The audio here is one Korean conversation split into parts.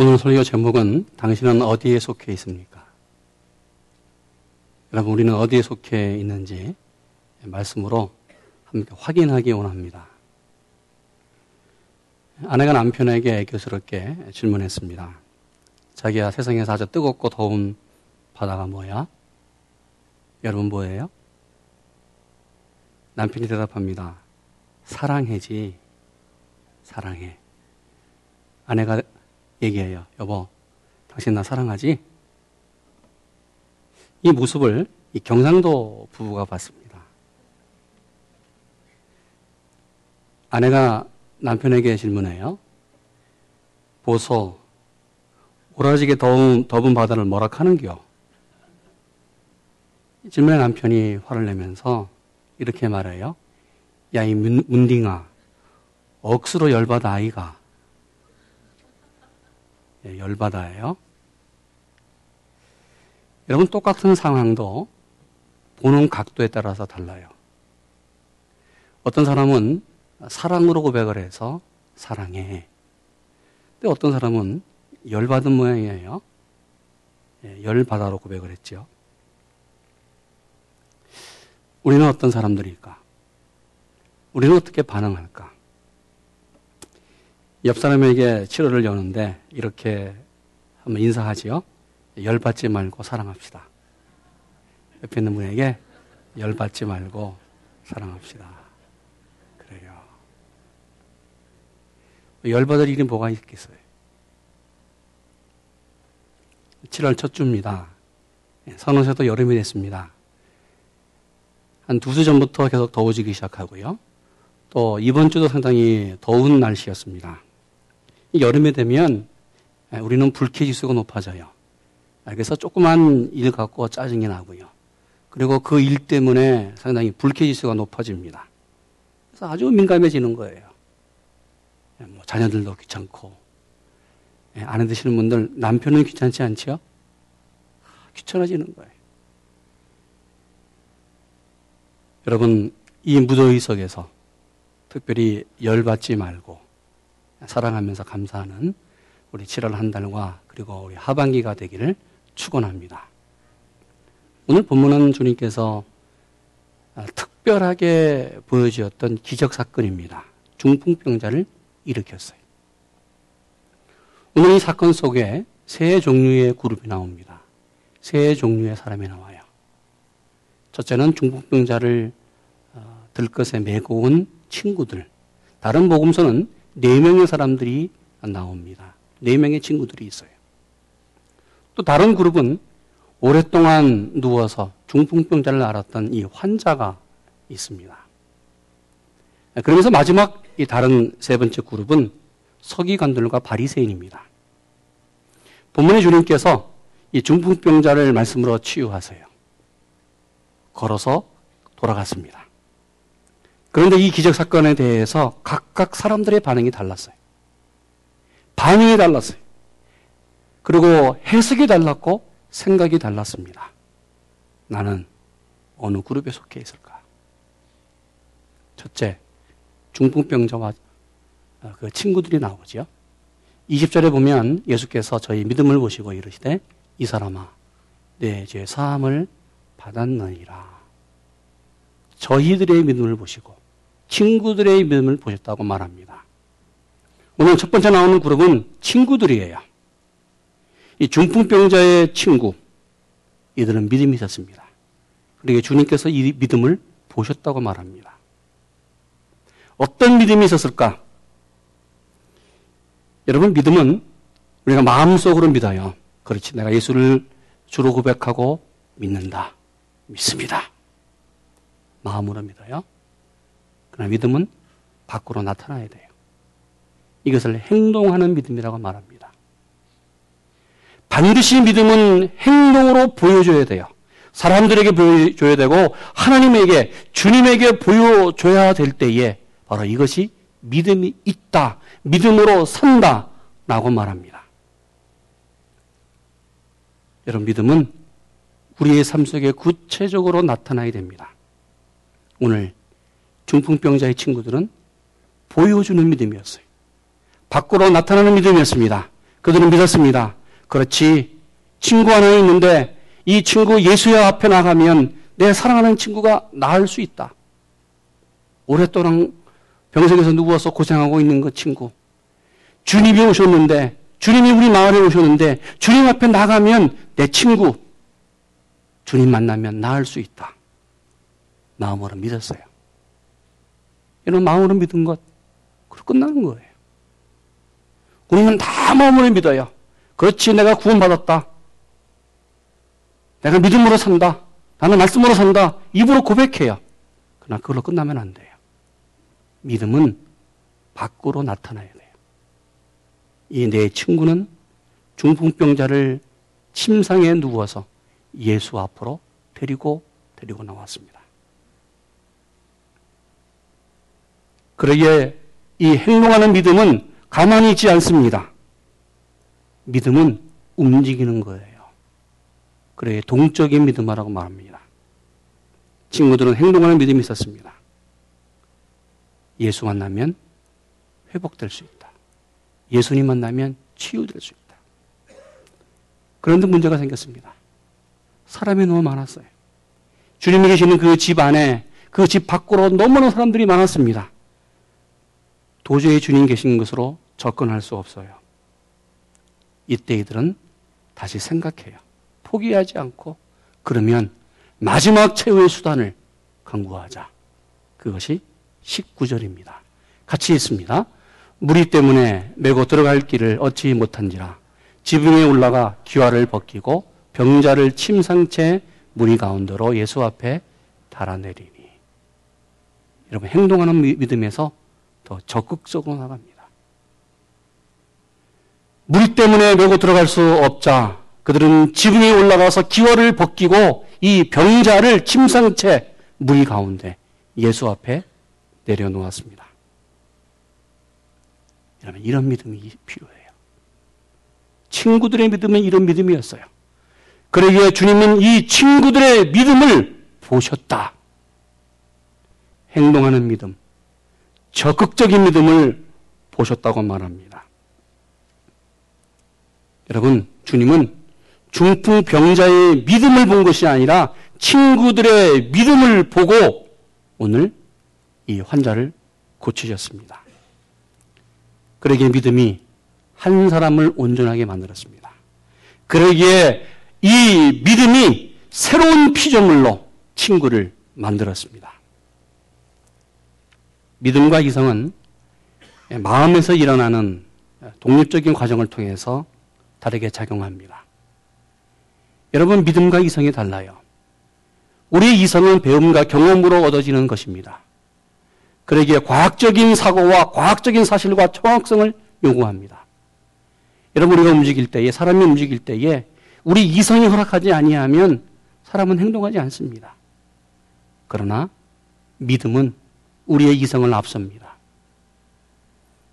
오늘 설교 제목은 당신은 어디에 속해 있습니까? 여러분, 우리는 어디에 속해 있는지 말씀으로 함께 확인하기 원합니다. 아내가 남편에게 애교스럽게 질문했습니다. 자기야, 세상에서 아주 뜨겁고 더운 바다가 뭐야? 여러분 뭐예요? 남편이 대답합니다. 사랑해지. 사랑해. 아내가 얘기해요. 여보, 당신 나 사랑하지? 이 모습을 이 경상도 부부가 봤습니다. 아내가 남편에게 질문해요. 보소, 오라지게 더운, 더운 바다를 뭐라 하는겨? 질문에 남편이 화를 내면서 이렇게 말해요. 야, 이 문딩아, 억수로 열받아 아이가. 예, 열받아요. 여러분, 똑같은 상황도 보는 각도에 따라서 달라요. 어떤 사람은 사랑으로 고백을 해서 사랑해. 근데 어떤 사람은 열받은 모양이에요. 예, 열받아로 고백을 했죠. 우리는 어떤 사람들일까? 우리는 어떻게 반응할까? 옆 사람에게 치료를 여는데 이렇게 한번 인사하지요. 열받지 말고 사랑합시다. 옆에 있는 분에게 열받지 말고 사랑합시다. 그래요. 열받을 일이 뭐가 있겠어요? 7월 첫 주입니다. 선호세도 여름이 됐습니다. 한 두 주 전부터 계속 더워지기 시작하고요. 또 이번 주도 상당히 더운 날씨였습니다. 여름에 되면 우리는 불쾌지수가 높아져요. 그래서 조그만 일 갖고 짜증이 나고요. 그리고 그 일 때문에 상당히 불쾌지수가 높아집니다. 그래서 아주 민감해지는 거예요. 뭐 자녀들도 귀찮고 아내 드시는 분들 남편은 귀찮지 않죠? 귀찮아지는 거예요. 여러분 이 무더위 속에서 특별히 열받지 말고 사랑하면서 감사하는 우리 7월 한 달과 그리고 우리 하반기가 되기를 축원합니다. 오늘 본문은 주님께서 특별하게 보여주었던 기적 사건입니다. 중풍병자를 일으켰어요. 오늘 이 사건 속에 세 종류의 그룹이 나옵니다. 세 종류의 사람이 나와요. 첫째는 중풍병자를 어, 들것에 메고 온 친구들. 다른 복음서는 네 명의 사람들이 나옵니다. 네 명의 친구들이 있어요. 또 다른 그룹은 오랫동안 누워서 중풍병자를 앓았던 이 환자가 있습니다. 그러면서 마지막 이 다른 세 번째 그룹은 서기관들과 바리새인입니다. 본문의 주님께서 이 중풍병자를 말씀으로 치유하세요. 걸어서 돌아갔습니다. 그런데 이 기적 사건에 대해서 각각 사람들의 반응이 달랐어요. 반응이 달랐어요. 그리고 해석이 달랐고 생각이 달랐습니다. 나는 어느 그룹에 속해 있을까? 첫째, 중풍병자와 그 친구들이 나오죠. 20절에 보면 예수께서 저희 믿음을 보시고 이르시되 이 사람아 내죄 사함을 받았느니라. 저희들의 믿음을 보시고 친구들의 믿음을 보셨다고 말합니다. 오늘 첫 번째 나오는 그룹은 친구들이에요. 이 중풍병자의 친구, 이들은 믿음이 있었습니다. 그리고 주님께서 이 믿음을 보셨다고 말합니다. 어떤 믿음이 있었을까? 여러분, 믿음은 우리가 마음속으로 믿어요. 그렇지. 내가 예수를 주로 고백하고 믿는다. 믿습니다. 마음으로 믿어요. 그러나 믿음은 밖으로 나타나야 돼요. 이것을 행동하는 믿음이라고 말합니다. 반드시 믿음은 행동으로 보여줘야 돼요. 사람들에게 보여줘야 되고 하나님에게 주님에게 보여줘야 될 때에 바로 이것이 믿음이 있다. 믿음으로 산다. 라고 말합니다. 여러분 믿음은 우리의 삶 속에 구체적으로 나타나야 됩니다. 오늘 중풍병자의 친구들은 보여주는 믿음이었어요. 밖으로 나타나는 믿음이었습니다. 그들은 믿었습니다. 그렇지. 친구 하나 있는데 이 친구 예수의 앞에 나가면 내 사랑하는 친구가 나을 수 있다. 오랫동안 병석에서 누워서 고생하고 있는 그 친구. 주님이 오셨는데, 주님이 우리 마을에 오셨는데, 주님 앞에 나가면 내 친구, 주님 만나면 나을 수 있다. 마음으로 믿었어요. 이런 마음으로 믿은 것, 그로 끝나는 거예요. 우리는 다 마음으로 믿어요. 그렇지, 내가 구원받았다. 내가 믿음으로 산다. 나는 말씀으로 산다. 입으로 고백해요. 그러나 그걸로 끝나면 안 돼요. 믿음은 밖으로 나타나야 돼요. 이 내 친구는 중풍병자를 침상에 누워서 예수 앞으로 데리고 데리고 나왔습니다. 그러기에 이 행동하는 믿음은 가만히 있지 않습니다. 믿음은 움직이는 거예요. 그래 동적인 믿음이라고 말합니다. 친구들은 행동하는 믿음이 있었습니다. 예수 만나면 회복될 수 있다. 예수님 만나면 치유될 수 있다. 그런데 문제가 생겼습니다. 사람이 너무 많았어요. 주님이 계시는 그 집 안에 그 집 밖으로 너무나 사람들이 많았습니다. 도저히 주님 계신 것으로 접근할 수 없어요. 이때 이들은 다시 생각해요. 포기하지 않고 그러면 마지막 최후의 수단을 강구하자. 그것이 19절입니다. 같이 있습니다. 무리 때문에 메고 들어갈 길을 얻지 못한지라 지붕에 올라가 기와를 벗기고 병자를 침상채 무리 가운데로 예수 앞에 달아내리니 여러분 행동하는 믿음에서 더 적극적으로 나갑니다. 무리 때문에 메고 들어갈 수 없자 그들은 지붕에 올라가서 기와를 벗기고 이 병자를 침상 채 무리 가운데 예수 앞에 내려놓았습니다. 여러분, 이런 믿음이 필요해요. 친구들의 믿음은 이런 믿음이었어요. 그러기에 주님은 이 친구들의 믿음을 보셨다. 행동하는 믿음, 적극적인 믿음을 보셨다고 말합니다. 여러분, 주님은 중풍병자의 믿음을 본 것이 아니라 친구들의 믿음을 보고 오늘 이 환자를 고치셨습니다. 그러기에 믿음이 한 사람을 온전하게 만들었습니다. 그러기에 이 믿음이 새로운 피조물로 친구를 만들었습니다. 믿음과 이성은 마음에서 일어나는 독립적인 과정을 통해서 다르게 작용합니다. 여러분, 믿음과 이성이 달라요. 우리의 이성은 배움과 경험으로 얻어지는 것입니다. 그러기에 과학적인 사고와 과학적인 사실과 정확성을 요구합니다. 여러분 우리가 움직일 때에 사람이 움직일 때에 우리 이성이 허락하지 아니하면 사람은 행동하지 않습니다. 그러나 믿음은 우리의 이성을 앞섭니다.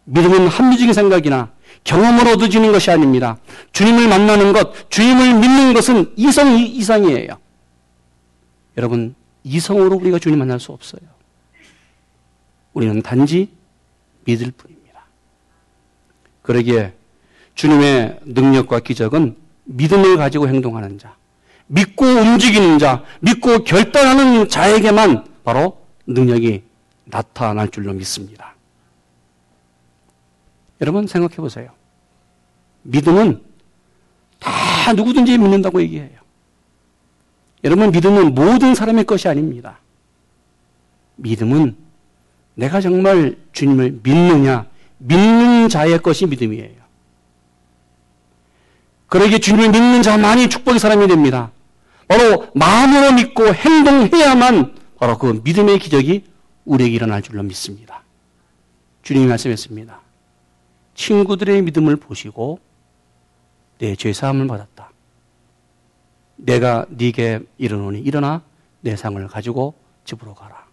믿음은 합리적인 생각이나 경험으로 얻어지는 것이 아닙니다. 주님을 만나는 것, 주님을 믿는 것은 이성 이상이에요. 여러분, 이성으로 우리가 주님 만날 수 없어요. 우리는 단지 믿을 뿐입니다. 그러기에 주님의 능력과 기적은 믿음을 가지고 행동하는 자, 믿고 움직이는 자, 믿고 결단하는 자에게만 바로 능력이 나타날 줄로 믿습니다. 여러분 생각해 보세요. 믿음은 다 누구든지 믿는다고 얘기해요. 여러분 믿음은 모든 사람의 것이 아닙니다. 믿음은 내가 정말 주님을 믿느냐, 믿는 자의 것이 믿음이에요. 그러기에 주님을 믿는 자만이 축복의 사람이 됩니다. 바로 마음으로 믿고 행동해야만 바로 그 믿음의 기적이 우리에게 일어날 줄로 믿습니다. 주님이 말씀했습니다. 친구들의 믿음을 보시고 내 죄사함을 받았다. 내가 네게 이르노니 일어나 내 상을 가지고 집으로 가라.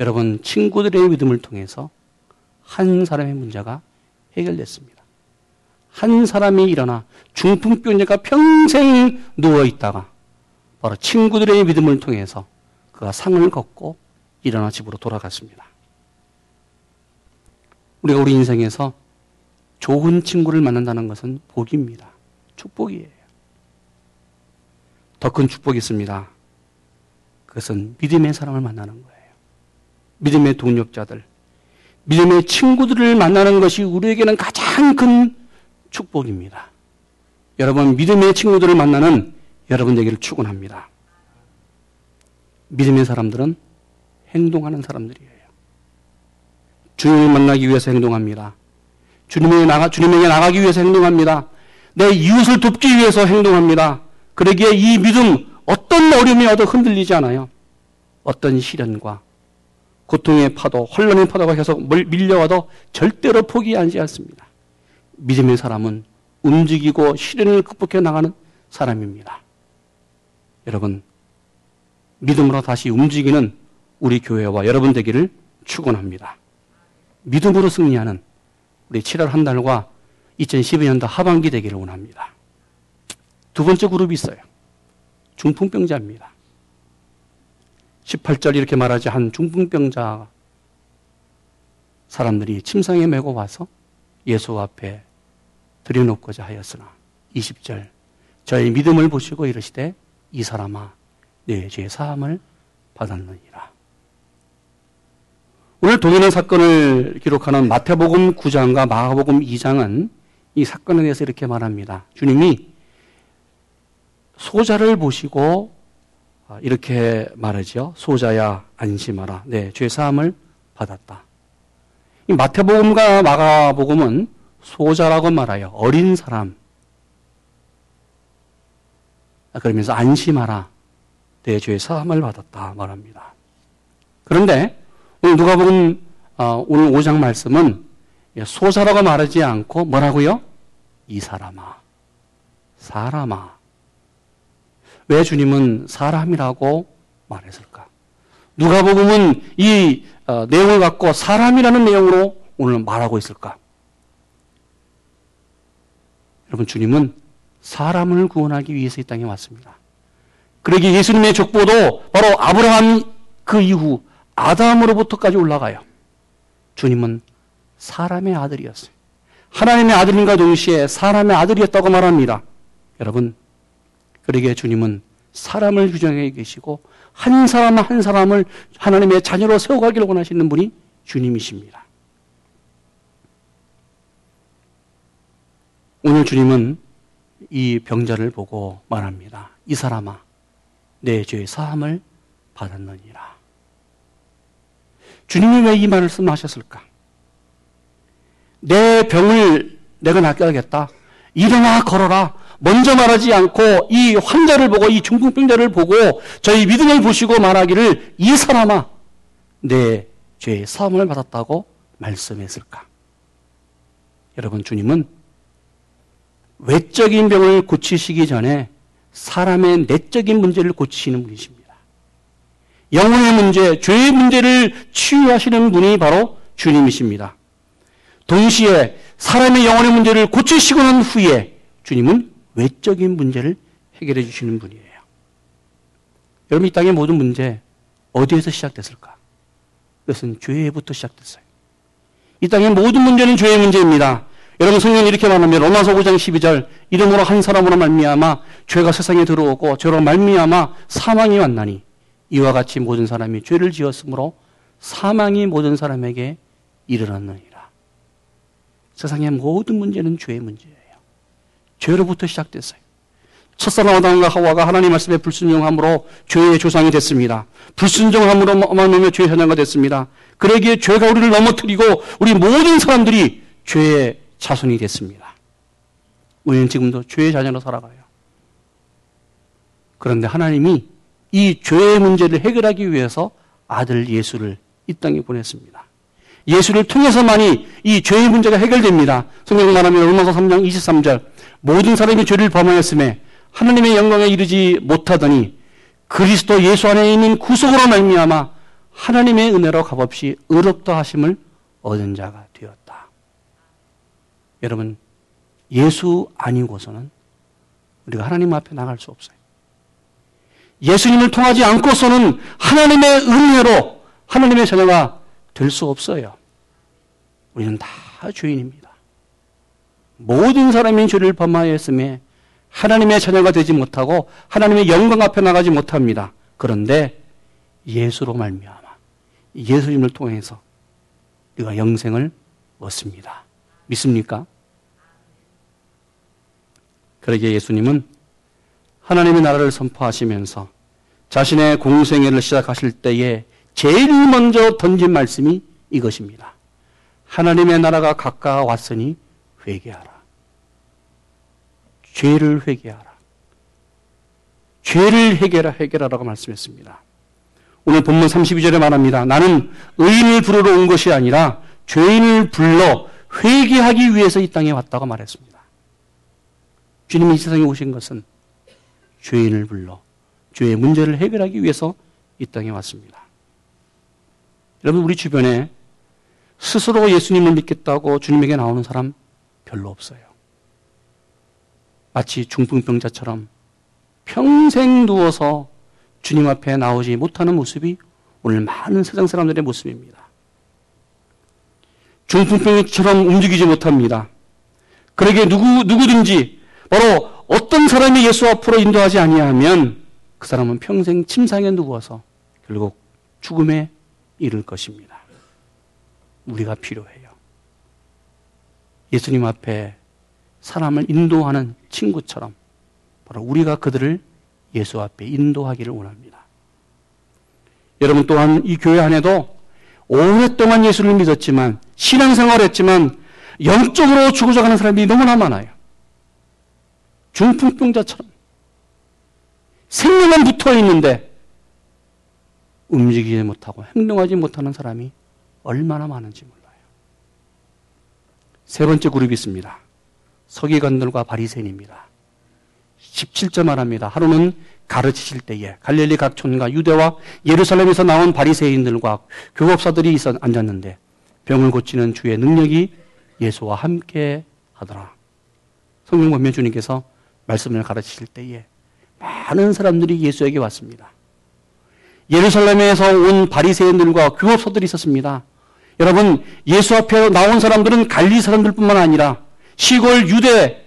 여러분 친구들의 믿음을 통해서 한 사람의 문제가 해결됐습니다. 한 사람이 일어나 중풍병자가 평생 누워 있다가 바로 친구들의 믿음을 통해서 그가 상을 걷고 일어나 집으로 돌아갔습니다. 우리가 우리 인생에서 좋은 친구를 만난다는 것은 복입니다. 축복이에요. 더 큰 축복이 있습니다. 그것은 믿음의 사람을 만나는 거예요. 믿음의 동력자들, 믿음의 친구들을 만나는 것이 우리에게는 가장 큰 축복입니다. 여러분, 믿음의 친구들을 만나는 여러분 에게를 축원합니다. 믿음의 사람들은 행동하는 사람들이에요. 주님을 만나기 위해서 행동합니다. 주님에게 나가, 주님에게 나가기 위해서 행동합니다. 내 이웃을 돕기 위해서 행동합니다. 그러기에 이 믿음 어떤 어려움이 와도 흔들리지 않아요. 어떤 시련과 고통의 파도, 혼란의 파도가 계속 밀려와도 절대로 포기하지 않습니다. 믿음의 사람은 움직이고 시련을 극복해 나가는 사람입니다. 여러분, 믿음으로 다시 움직이는 우리 교회와 여러분 되기를 축원합니다. 믿음으로 승리하는 우리 7월 한 달과 2012년도 하반기 되기를 원합니다. 두 번째 그룹이 있어요. 중풍병자입니다. 18절 이렇게 말하지 한 중풍병자 사람들이 침상에 메고 와서 예수 앞에 들여놓고자 하였으나 20절 저의 믿음을 보시고 이르시되 이 사람아 내 죄 사함을 받았느니라. 오늘 동일한 사건을 기록하는 마태복음 9장과 마가복음 2장은 이 사건에 대해서 이렇게 말합니다. 주님이 소자를 보시고 아, 이렇게 말하죠. 소자야 안심하라. 네, 죄 사함을 받았다. 이 마태복음과 마가복음은 소자라고 말하여 어린 사람. 아, 그러면서 안심하라. 내죄 사함을 받았다 말합니다. 그런데 오늘 누가복음 어, 오늘 5장 말씀은 소자라고 말하지 않고 뭐라고요? 이 사람아, 사람아. 왜 주님은 사람이라고 말했을까? 누가복음은 이 어, 내용을 갖고 사람이라는 내용으로 오늘 말하고 있을까? 여러분 주님은 사람을 구원하기 위해서 이 땅에 왔습니다. 그러기 예수님의 족보도 바로 아브라함 그 이후 아담으로부터까지 올라가요. 주님은 사람의 아들이었어요. 하나님의 아들인가 동시에 사람의 아들이었다고 말합니다. 여러분, 그러기에 주님은 사람을 규정해 계시고 한 사람 한 사람을 하나님의 자녀로 세워가기를 원하시는 분이 주님이십니다. 오늘 주님은 이 병자를 보고 말합니다. 이 사람아, 내 죄의 사함을 받았느니라. 주님이 왜 이 말씀 하셨을까? 내 병을 내가 낫게 하겠다. 일어나 걸어라. 먼저 말하지 않고 이 환자를 보고 이 중풍병자를 보고 저희 믿음을 보시고 말하기를 이 사람아 내 죄의 사함을 받았다고 말씀했을까? 여러분 주님은 외적인 병을 고치시기 전에 사람의 내적인 문제를 고치시는 분이십니다. 영혼의 문제, 죄의 문제를 치유하시는 분이 바로 주님이십니다. 동시에 사람의 영혼의 문제를 고치시고 난 후에 주님은 외적인 문제를 해결해 주시는 분이에요. 여러분, 이 땅의 모든 문제 어디에서 시작됐을까? 그것은 죄부터 시작됐어요. 이 땅의 모든 문제는 죄의 문제입니다. 여러분 성경이 이렇게 말하면 로마서 5장 12절 이름으로 한 사람으로 말미암아 죄가 세상에 들어오고 죄로 말미암아 사망이 왔나니 이와 같이 모든 사람이 죄를 지었으므로 사망이 모든 사람에게 이르렀느니라. 세상의 모든 문제는 죄의 문제예요. 죄로부터 시작됐어요. 첫사랑 아담과 하와가 하나님 말씀에 불순종함으로 죄의 조상이 됐습니다. 불순종함으로 말미암아 죄의 현장가 됐습니다. 그러기에 죄가 우리를 넘어뜨리고 우리 모든 사람들이 죄의 자손이 됐습니다. 우리는 지금도 죄의 자녀로 살아가요. 그런데 하나님이 이 죄의 문제를 해결하기 위해서 아들 예수를 이 땅에 보냈습니다. 예수를 통해서만이 이 죄의 문제가 해결됩니다. 성경 말하면 로마서 3장 23절 모든 사람이 죄를 범하였음에 하나님의 영광에 이르지 못하더니 그리스도 예수 안에 있는 구속으로 말미암아 하나님의 은혜로 값없이 의롭다 하심을 얻은 자가 되었다. 여러분 예수 아니고서는 우리가 하나님 앞에 나갈 수 없어요. 예수님을 통하지 않고서는 하나님의 은혜로 하나님의 자녀가 될 수 없어요. 우리는 다 죄인입니다. 모든 사람이 죄를 범하였음에 하나님의 자녀가 되지 못하고 하나님의 영광 앞에 나가지 못합니다. 그런데 예수로 말미암아 예수님을 통해서 우리가 영생을 얻습니다. 믿습니까? 그러게 예수님은 하나님의 나라를 선포하시면서 자신의 공생애를 시작하실 때에 제일 먼저 던진 말씀이 이것입니다. 하나님의 나라가 가까웠으니 회개하라. 죄를 회개하라. 죄를 해결하, 해결하라고 말씀했습니다. 오늘 본문 32절에 말합니다. 나는 의인을 부르러 온 것이 아니라 죄인을 불러 회개하기 위해서 이 땅에 왔다고 말했습니다. 주님이 이 세상에 오신 것은 죄인을 불러 죄의 문제를 해결하기 위해서 이 땅에 왔습니다. 여러분, 우리 주변에 스스로 예수님을 믿겠다고 주님에게 나오는 사람 별로 없어요. 마치 중풍병자처럼 평생 누워서 주님 앞에 나오지 못하는 모습이 오늘 많은 세상 사람들의 모습입니다. 중풍병처럼 움직이지 못합니다. 그러게 누구, 누구든지 바로 어떤 사람이 예수 앞으로 인도하지 아니하면 그 사람은 평생 침상에 누워서 결국 죽음에 이를 것입니다. 우리가 필요해요. 예수님 앞에 사람을 인도하는 친구처럼 바로 우리가 그들을 예수 앞에 인도하기를 원합니다. 여러분 또한 이 교회 안에도 오랫동안 예수를 믿었지만 신앙생활을 했지만 영적으로 죽어져가는 사람이 너무나 많아요. 중풍병자처럼 생명은 붙어 있는데 움직이지 못하고 행동하지 못하는 사람이 얼마나 많은지 몰라요. 세 번째 그룹이 있습니다. 서기관들과 바리새인입니다. 17절 말합니다. 하루는 가르치실 때에 갈릴리 각 촌과 유대와 예루살렘에서 나온 바리새인들과 교법사들이 있어 앉았는데 병을 고치는 주의 능력이 예수와 함께 하더라. 성경 보면 주님께서 말씀을 가르치실 때에 많은 사람들이 예수에게 왔습니다. 예루살렘에서 온 바리새인들과 교법사들이 있었습니다. 여러분 예수 앞에 나온 사람들은 갈리 사람들뿐만 아니라 시골 유대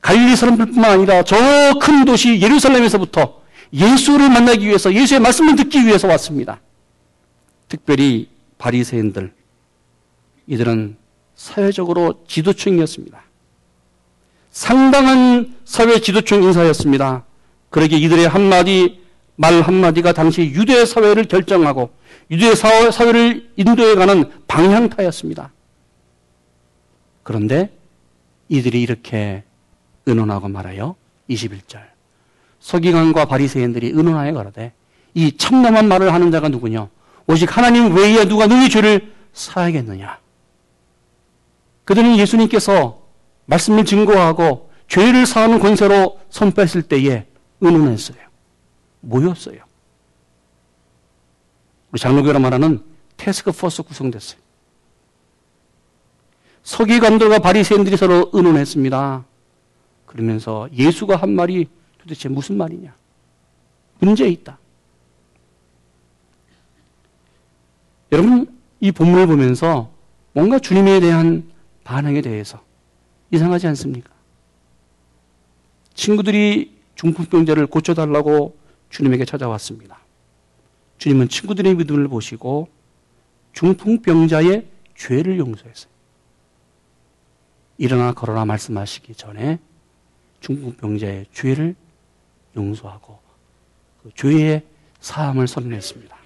갈릴리 사람들뿐만 아니라 저 큰 도시 예루살렘에서부터 예수를 만나기 위해서 예수의 말씀을 듣기 위해서 왔습니다. 특별히 바리새인들 이들은 사회적으로 지도층이었습니다. 상당한 사회 지도층 인사였습니다. 그러기에 이들의 한마디 말 한마디가 당시 유대 사회를 결정하고 유대 사회를 인도해 가는 방향타였습니다. 그런데 이들이 이렇게 의논하고 말아요. 21절. 서기관과 바리새인들이 의논하여 가라되 이 참담한 말을 하는 자가 누구냐? 오직 하나님 외에 누가 너희 죄를 사야겠느냐? 그들은 예수님께서 말씀을 증거하고 죄를 사하는 권세로 선포했을 때에 의논했어요. 모였어요. 우리 장로교라 말하는 테스크 포스 구성됐어요. 서기관들과 바리새인들이 서로 의논했습니다. 그러면서 예수가 한 말이 도대체 무슨 말이냐? 문제 있다. 여러분 이 본문을 보면서 뭔가 주님에 대한 반응에 대해서 이상하지 않습니까? 친구들이 중풍병자를 고쳐달라고 주님에게 찾아왔습니다. 주님은 친구들의 믿음을 보시고 중풍병자의 죄를 용서했어요. 일어나 걸어라 말씀하시기 전에 중풍병자의 죄를 용서하고 그 죄의 사함을 선언했습니다.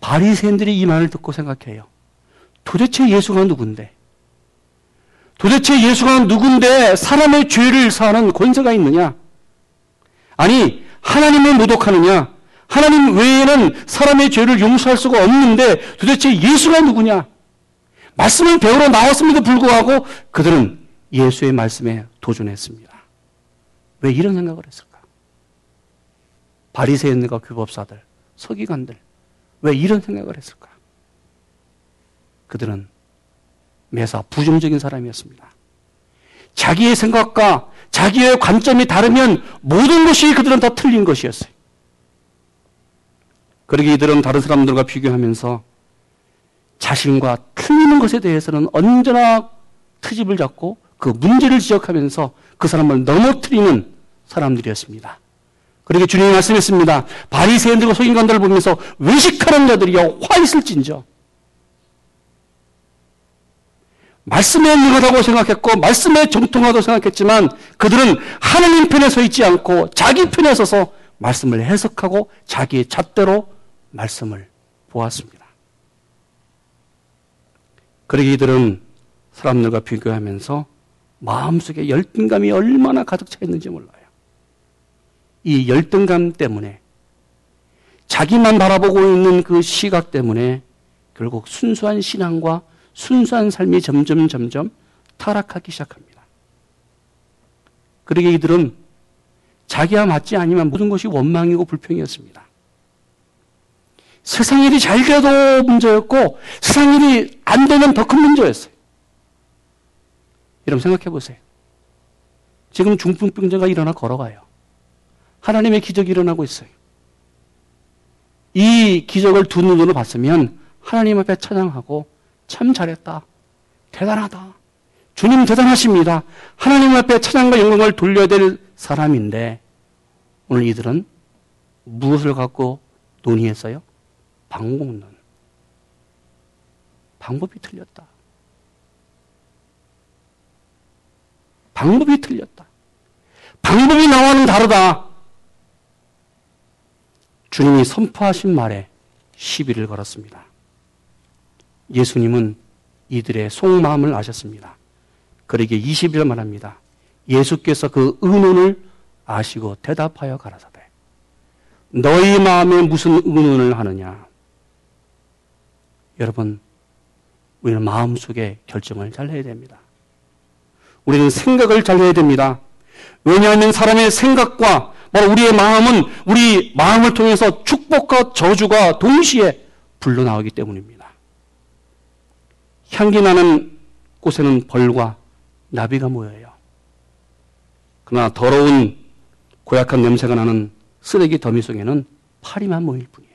바리새인들이 이 말을 듣고 생각해요. 도대체 예수가 누군데? 도대체 예수가 누군데 사람의 죄를 사하는 권세가 있느냐? 아니, 하나님을 모독하느냐? 하나님 외에는 사람의 죄를 용서할 수가 없는데 도대체 예수가 누구냐? 말씀을 배우러 나왔음에도 불구하고 그들은 예수의 말씀에 도전했습니다. 왜 이런 생각을 했을까? 바리새인과 규법사들, 서기관들 왜 이런 생각을 했을까? 그들은 매사 부정적인 사람이었습니다. 자기의 생각과 자기의 관점이 다르면 모든 것이 그들은 다 틀린 것이었어요. 그러게 이들은 다른 사람들과 비교하면서 자신과 틀리는 것에 대해서는 언제나 트집을 잡고 그 문제를 지적하면서 그 사람을 넘어뜨리는 사람들이었습니다. 그렇게 주님이 말씀했습니다. 바리새인들과 소인관들을 보면서 외식하는 자들이여 화 있을진저. 말씀에 능하다고 생각했고 말씀에 정통하다고 생각했지만 그들은 하나님 편에 서 있지 않고 자기 편에 서서 말씀을 해석하고 자기의 잣대로 말씀을 보았습니다. 그러기 이들은 사람들과 비교하면서 마음속에 열등감이 얼마나 가득 차 있는지 몰라요. 이 열등감 때문에 자기만 바라보고 있는 그 시각 때문에 결국 순수한 신앙과 순수한 삶이 점점 점점 타락하기 시작합니다. 그러게 이들은 자기와 맞지 않으면 모든 것이 원망이고 불평이었습니다. 세상 일이 잘 돼도 문제였고 세상 일이 안 되면 더 큰 문제였어요. 여러분 생각해 보세요. 지금 중풍병자가 일어나 걸어가요. 하나님의 기적이 일어나고 있어요. 이 기적을 두 눈으로 봤으면 하나님 앞에 찬양하고 참 잘했다. 대단하다. 주님 대단하십니다. 하나님 앞에 찬양과 영광을 돌려야 될 사람인데 오늘 이들은 무엇을 갖고 논의했어요? 방법론. 방법이 틀렸다. 방법이 틀렸다. 방법이 나와는 다르다. 주님이 선포하신 말에 시비를 걸었습니다. 예수님은 이들의 속마음을 아셨습니다. 그러기에 20일 말합니다. 예수께서 그 의논을 아시고 대답하여 가라사대. 너희 마음에 무슨 의논을 하느냐? 여러분, 우리는 마음속에 결정을 잘 해야 됩니다. 우리는 생각을 잘 해야 됩니다. 왜냐하면 사람의 생각과 바로 우리의 마음은 우리 마음을 통해서 축복과 저주가 동시에 불러나오기 때문입니다. 향기 나는 곳에는 벌과 나비가 모여요. 그러나 더러운 고약한 냄새가 나는 쓰레기 더미 속에는 파리만 모일 뿐이에요.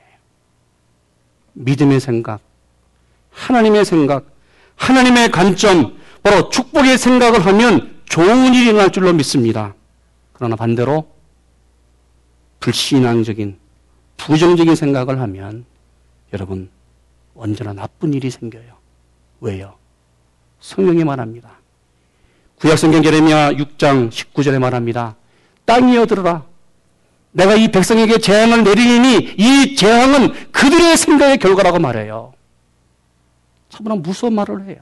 믿음의 생각, 하나님의 생각, 하나님의 관점, 바로 축복의 생각을 하면 좋은 일이 일어날 줄로 믿습니다. 그러나 반대로 불신앙적인 부정적인 생각을 하면 여러분 언제나 나쁜 일이 생겨요. 왜요? 성경이 말합니다. 구약성경 예레미야 6장 19절에 말합니다. 땅이여 들어라. 내가 이 백성에게 재앙을 내리니 이 재앙은 그들의 생각의 결과라고 말해요. 참으로 무서운 말을 해요.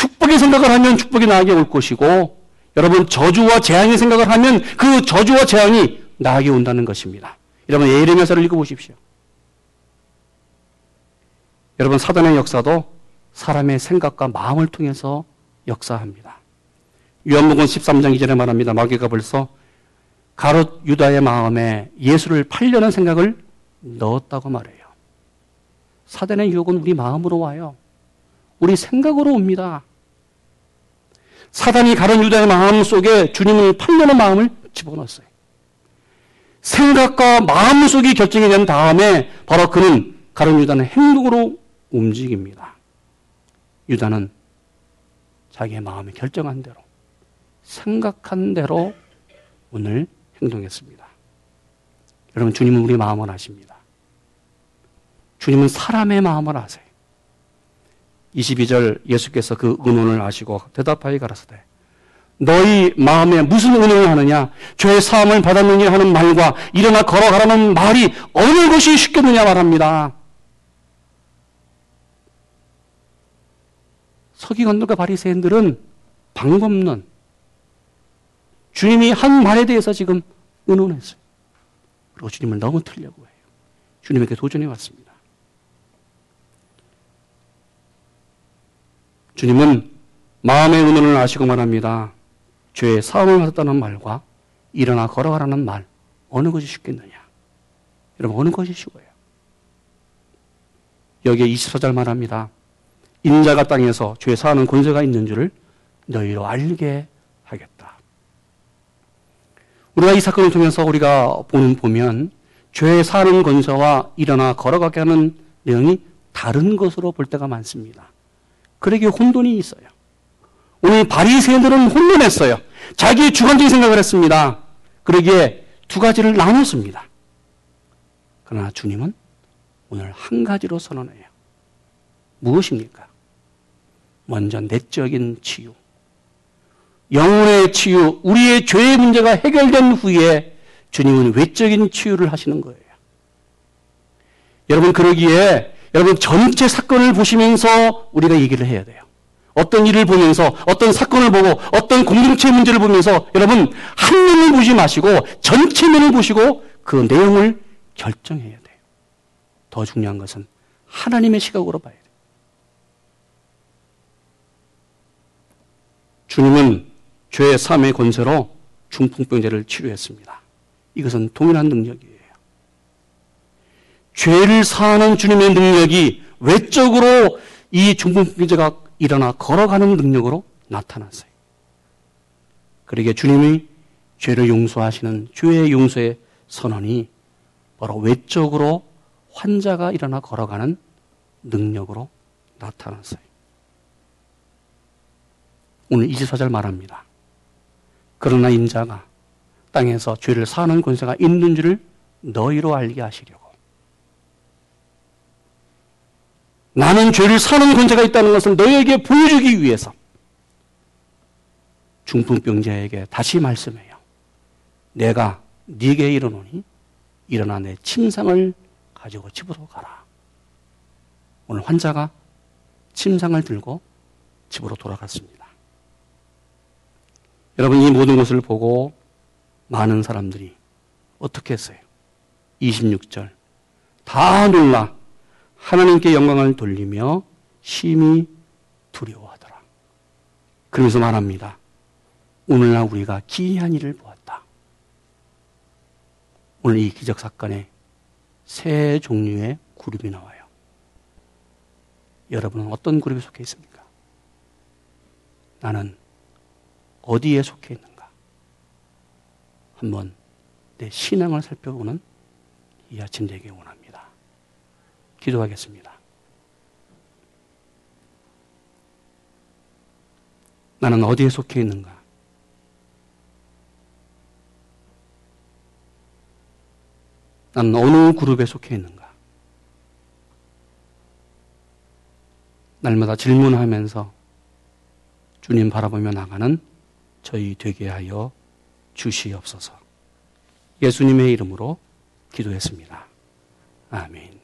축복의 생각을 하면 축복이 나에게 올 것이고 여러분 저주와 재앙의 생각을 하면 그 저주와 재앙이 나에게 온다는 것입니다. 여러분 예레미야서를 읽어보십시오. 여러분 사단의 역사도 사람의 생각과 마음을 통해서 역사합니다. 요한복음 13장 2절에 말합니다. 마귀가 벌써 가롯 유다의 마음에 예수를 팔려는 생각을 넣었다고 말해요. 사단의 유혹은 우리 마음으로 와요. 우리 생각으로 옵니다. 사단이 가론 유다의 마음 속에 주님을 팔려는 마음을 집어넣었어요. 생각과 마음 속이 결정이 된 다음에 바로 그는 가론 유다는 행동으로 움직입니다. 유다는 자기의 마음에 결정한 대로, 생각한 대로 오늘 행동했습니다. 여러분, 주님은 우리 마음을 아십니다. 주님은 사람의 마음을 아세요. 22절 예수께서 그 의논을 아시고 대답하여 가라사대. 너희 마음에 무슨 의논을 하느냐? 죄의 사함을 받았느냐 하는 말과 일어나 걸어가라는 말이 어느 것이 쉽겠느냐 말합니다. 서기관들과 바리새인들은 방법론 주님이 한 말에 대해서 지금 의논했어요. 그리고 주님을 너무 틀려고 해요. 주님에게 도전해 왔습니다. 주님은 마음의 의논을 아시고 말합니다. 죄의 사함을 받았다는 말과 일어나 걸어가라는 말 어느 것이 쉽겠느냐? 여러분 어느 것이 쉬워요? 여기에 24절 말합니다. 인자가 땅에서 죄 사하는 권세가 있는 줄을 너희로 알게 하겠다. 우리가 이 사건을 통해서 우리가 보는 보면 죄 사는 권세와 일어나 걸어가게 하는 내용이 다른 것으로 볼 때가 많습니다. 그러기에 혼돈이 있어요. 오늘 바리새인들은 혼돈했어요. 자기의 주관적인 생각을 했습니다. 그러기에 두 가지를 나눴습니다. 그러나 주님은 오늘 한 가지로 선언해요. 무엇입니까? 먼저 내적인 치유. 영혼의 치유, 우리의 죄의 문제가 해결된 후에 주님은 외적인 치유를 하시는 거예요. 여러분, 그러기에 여러분 전체 사건을 보시면서 우리가 얘기를 해야 돼요. 어떤 일을 보면서 어떤 사건을 보고 어떤 공동체 문제를 보면서 여러분 한 면을 보지 마시고 전체 면을 보시고 그 내용을 결정해야 돼요. 더 중요한 것은 하나님의 시각으로 봐야 돼요. 주님은 죄의 삶의 권세로 중풍병자를 치료했습니다. 이것은 동일한 능력이에요. 죄를 사하는 주님의 능력이 외적으로 이 중풍병자가 일어나 걸어가는 능력으로 나타났어요. 그러게 주님이 죄를 용서하시는 죄의 용서의 선언이 바로 외적으로 환자가 일어나 걸어가는 능력으로 나타났어요. 오늘 24절 말합니다. 그러나 인자가 땅에서 죄를 사는 권세가 있는 줄을 너희로 알게 하시려고. 나는 죄를 사는 권세가 있다는 것을 너희에게 보여주기 위해서 중풍병자에게 다시 말씀해요. 내가 네게 이르노니 일어나 내 침상을 가지고 집으로 가라. 오늘 환자가 침상을 들고 집으로 돌아갔습니다. 여러분 이 모든 것을 보고 많은 사람들이 어떻게 했어요? 26절 다 놀라 하나님께 영광을 돌리며 심히 두려워하더라. 그러면서 말합니다. 오늘날 우리가 기이한 일을 보았다. 오늘 이 기적 사건에 세 종류의 그룹이 나와요. 여러분은 어떤 그룹에 속해 있습니까? 나는 어디에 속해 있는가? 한번 내 신앙을 살펴보는 이 아침 되기 원합니다. 기도하겠습니다. 나는 어디에 속해 있는가? 나는 어느 그룹에 속해 있는가? 날마다 질문하면서 주님 바라보며 나가는 저희 되게 하여 주시옵소서. 예수님의 이름으로 기도했습니다. 아멘.